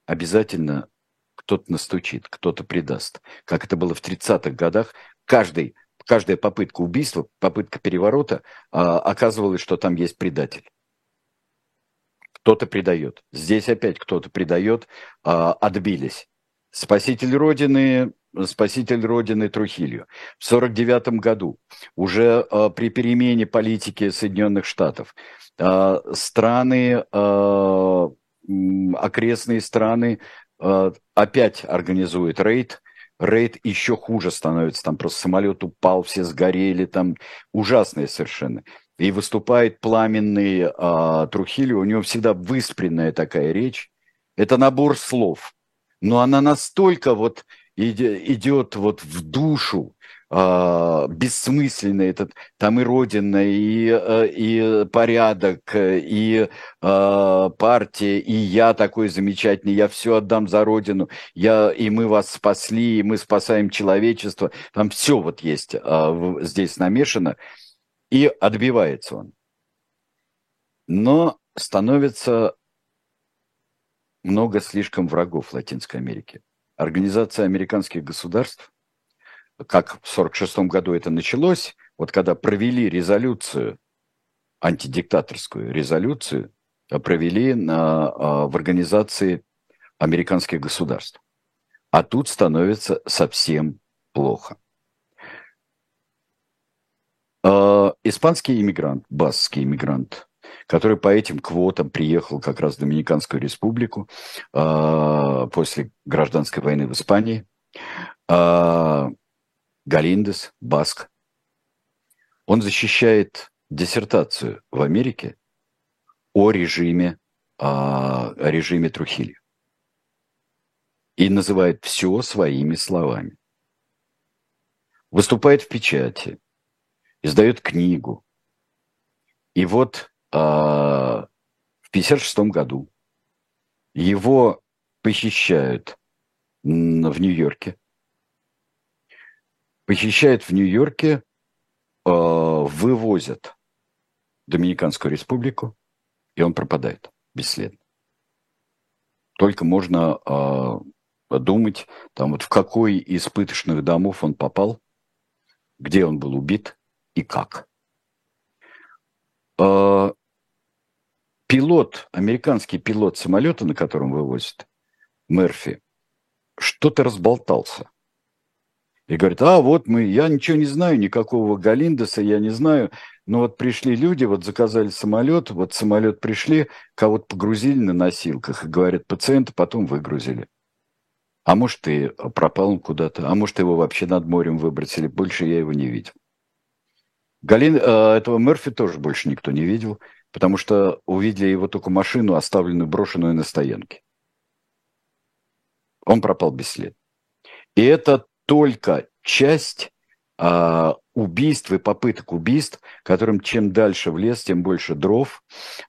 Обязательно кто-то настучит, кто-то предаст. Как это было в 30-х годах, каждый, каждая попытка убийства, попытка переворота, а, оказывалось, что там есть предатель. Кто-то предает. Здесь опять кто-то предает, а, отбились. Спаситель Родины, спаситель Родины Трухилью. В 1949 году, уже а, при перемене политики Соединенных Штатов, а, страны, а, окрестные страны Э, опять организует рейд, рейд еще хуже становится, там просто самолет упал, все сгорели, там ужасные совершенно. И выступает пламенный а, Трухилио, у него всегда выспренная такая речь. Это набор слов, но она настолько вот идет вот в душу, э, бессмысленный этот, там и Родина, и, э, и порядок, и э, партия, и я такой замечательный, я все отдам за Родину, я, и мы вас спасли, и мы спасаем человечество. Там все вот есть э, здесь намешано, и отбивается он. Но становится много слишком врагов в Латинской Америке. Организация американских государств как в 1946 году это началось, вот когда провели резолюцию, антидиктаторскую резолюцию, провели на, а, в организации американских государств. А тут становится совсем плохо. А, испанский иммигрант, баскский иммигрант, который по этим квотам приехал как раз в Доминиканскую республику после гражданской войны в Испании, Галиндес, Баск. Он защищает диссертацию в Америке о режиме, о режиме Трухили. И называет все своими словами. Выступает в печати, издает книгу. И вот а, в 1956 году его похищают в Нью-Йорке похищают в Нью-Йорке, э, вывозят в Доминиканскую республику, и он пропадает бесследно. Только можно э, думать, там вот в какой из пыточных домов он попал, где он был убит и как. Э, пилот, американский пилот самолета, на котором вывозят, Мерфи, что-то разболтался и говорит, а вот мы, я ничего не знаю, никакого Галиндеса я не знаю, но вот пришли люди, вот заказали самолет, вот самолет пришли, кого-то погрузили на носилках, и говорят, пациента потом выгрузили. А может, и пропал он куда-то, а может, его вообще над морем выбросили, больше я его не видел. Галин, э, этого Мерфи тоже больше никто не видел, потому что увидели его только машину, оставленную, брошенную на стоянке. Он пропал бесследно. И это только часть а, убийств и попыток убийств, которым чем дальше в лес, тем больше дров,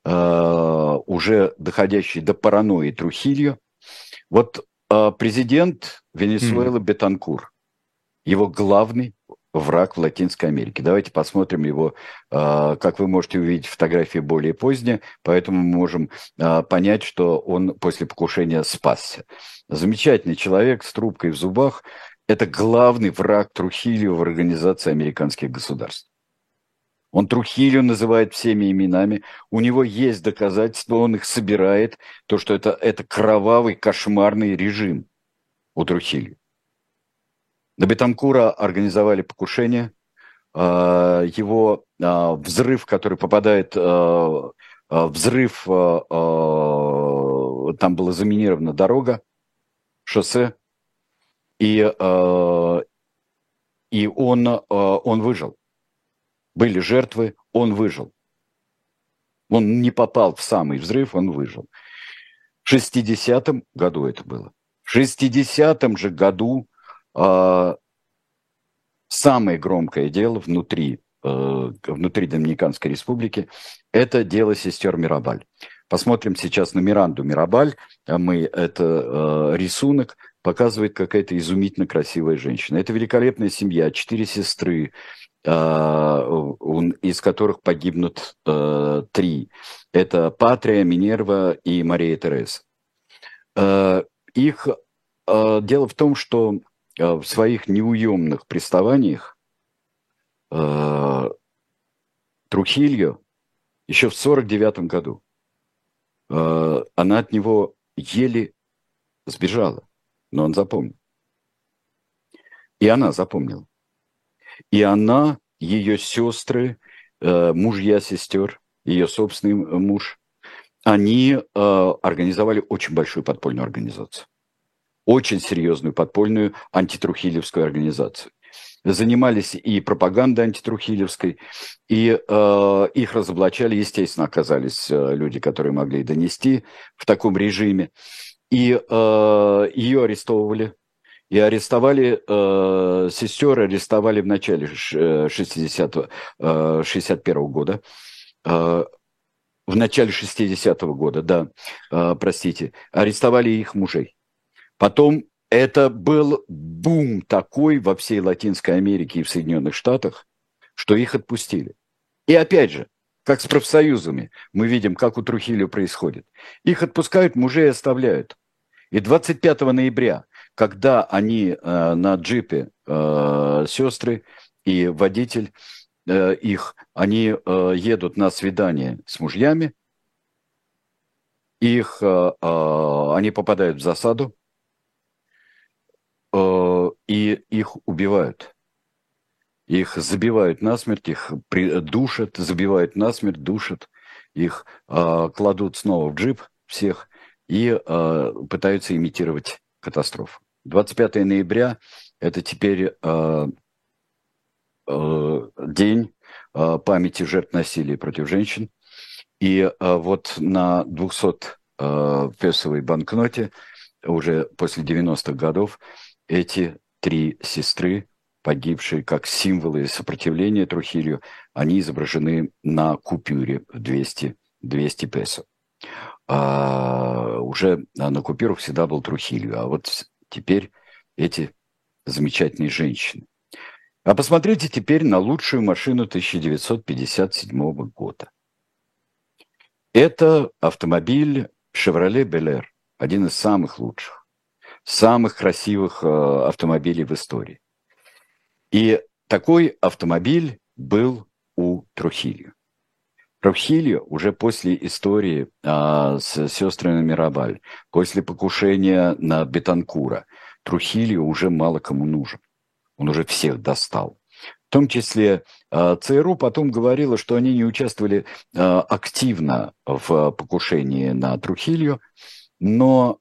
а, уже доходящий до паранойи Трухилью. Вот а, президент Венесуэлы mm. Бетанкур, его главный враг в Латинской Америке. Давайте посмотрим его, а, как вы можете увидеть фотографии более поздние, поэтому мы можем а, понять, что он после покушения спасся. Замечательный человек с трубкой в зубах, это главный враг Трухилио в организации американских государств. Он Трухилио называет всеми именами. У него есть доказательства, он их собирает. То, что это, это кровавый, кошмарный режим у Трухилио. На Бетанкура организовали покушение. Его взрыв, который попадает, взрыв, там была заминирована дорога, шоссе, и, и он, он выжил. Были жертвы, он выжил. Он не попал в самый взрыв, он выжил. В 60-м году это было. В 60-м же году э, самое громкое дело внутри, э, внутри Доминиканской республики – это дело сестер Мирабаль. Посмотрим сейчас на Миранду Мирабаль. Мы, это э, рисунок, показывает какая-то изумительно красивая женщина. Это великолепная семья, четыре сестры, а, из которых погибнут э, три. Это Патрия, Минерва и Мария Тереза. Э, их э, дело в том, что в своих неуемных приставаниях Трухильо еще в 49 году она от него еле сбежала, но он запомнил. И она запомнила. И она, ее сестры, э, мужья сестер, ее собственный муж, они э, организовали очень большую подпольную организацию. Очень серьезную подпольную антитрухилевскую организацию. Занимались и пропагандой антитрухилевской, и э, их разоблачали, естественно, оказались э, люди, которые могли донести в таком режиме. И э, ее арестовывали, и арестовали, э, сестер арестовали в начале 60 э, 61 -го года. Э, в начале 60-го года, да, э, простите, арестовали их мужей. Потом это был бум такой во всей Латинской Америке и в Соединенных Штатах, что их отпустили. И опять же, как с профсоюзами, мы видим, как у Трухилио происходит. Их отпускают, мужей оставляют. И 25 ноября когда они э, на джипе, э, сестры и водитель э, их, они э, едут на свидание с мужьями, их, э, э, они попадают в засаду, и их убивают. Их забивают насмерть, их душат, забивают насмерть, душат, их э, кладут снова в джип всех и э, пытаются имитировать катастрофу. 25 ноября – это теперь э, э, день э, памяти жертв насилия против женщин. И э, вот на 200 э, песовой банкноте уже после 90-х годов эти три сестры, погибшие как символы сопротивления Трухилью, они изображены на купюре в 200, 200 песо. А, уже на купюрах всегда был Трухилью, а вот теперь эти замечательные женщины. А посмотрите теперь на лучшую машину 1957 года. Это автомобиль Chevrolet Bel Air, один из самых лучших, самых красивых э, автомобилей в истории. И такой автомобиль был у Трухильо. Трухильо уже после истории а, с сестрами Мирабаль, после покушения на Бетанкура, Трухильо уже мало кому нужен. Он уже всех достал. В том числе а, ЦРУ потом говорила, что они не участвовали а, активно в покушении на Трухилью, но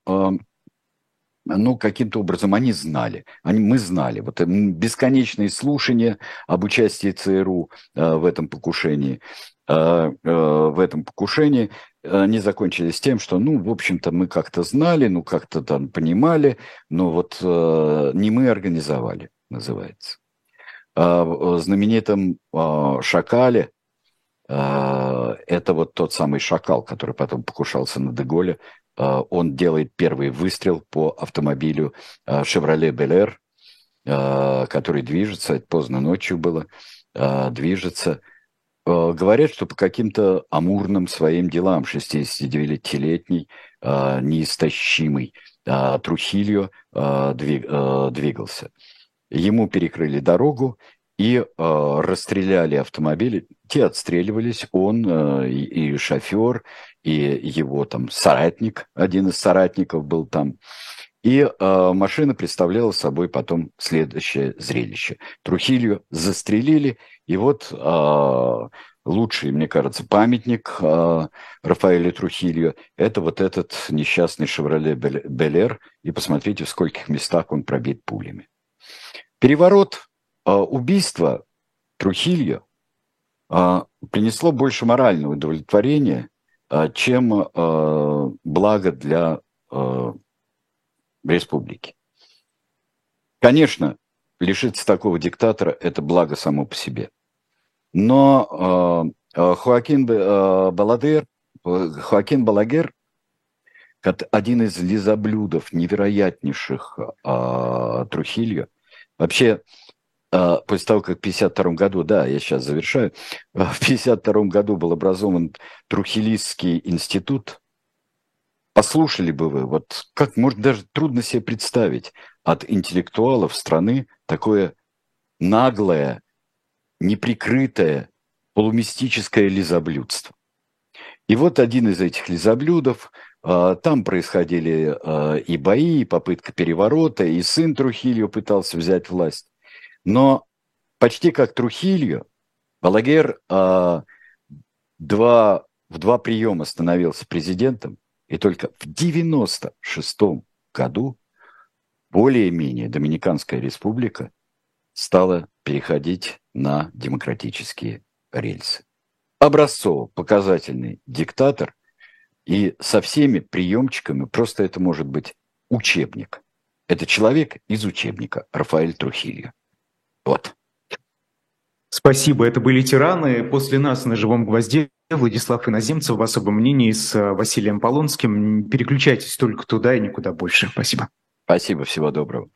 ну, каким-то образом они знали, они, мы знали. Вот бесконечные слушания об участии ЦРУ в этом покушении. Э, э, в этом покушении, они закончились тем, что, ну, в общем-то, мы как-то знали, ну, как-то там понимали, но вот э, не мы организовали, называется. А в знаменитом «Шакале», это вот тот самый шакал, который потом покушался на Деголе, он делает первый выстрел по автомобилю «Шевроле Белер», который движется, поздно ночью было, движется – Э, говорят, что по каким-то амурным своим делам 69-летний э, неистощимый Трухильо двигался. Ему перекрыли дорогу и расстреляли автомобили. Те отстреливались, он и, и шофер, и его там соратник, один из соратников был там. И э, машина представляла собой потом следующее зрелище. Трухилью застрелили, и вот э, лучший, мне кажется, памятник э, Рафаэлю Трухилью – это вот этот несчастный «Шевроле Белер», и посмотрите, в скольких местах он пробит пулями. Переворот, э, убийство Трухилью э, принесло больше морального удовлетворения, э, чем благо для республики. Конечно, лишиться такого диктатора – это благо само по себе – но Хоакин Баладер, э, Хоакин Балагер, один из лизоблюдов невероятнейших Трухильо, вообще после того, как в 1952 году, да, я сейчас завершаю, в 1952 году был образован Трухилистский институт, послушали бы вы, вот как, может, даже трудно себе представить от интеллектуалов страны такое наглое, неприкрытое полумистическое лизоблюдство. И вот один из этих лизоблюдов, а, там происходили а, и бои, и попытка переворота, и сын Трухильо пытался взять власть. Но почти как Трухильо, Балагер а, два, в два приема становился президентом, и только в 96 году более-менее Доминиканская республика стала переходить на демократические рельсы. Образцово-показательный диктатор и со всеми приемчиками, просто это может быть учебник. Это человек из учебника Рафаэль Трухильо. Вот.
Спасибо. Это были «Тираны». После нас на «Живом гвозде» Владислав Иноземцев в особом мнении с э, Василием Полонским. Переключайтесь только туда и никуда больше. Спасибо.
Спасибо. Всего доброго.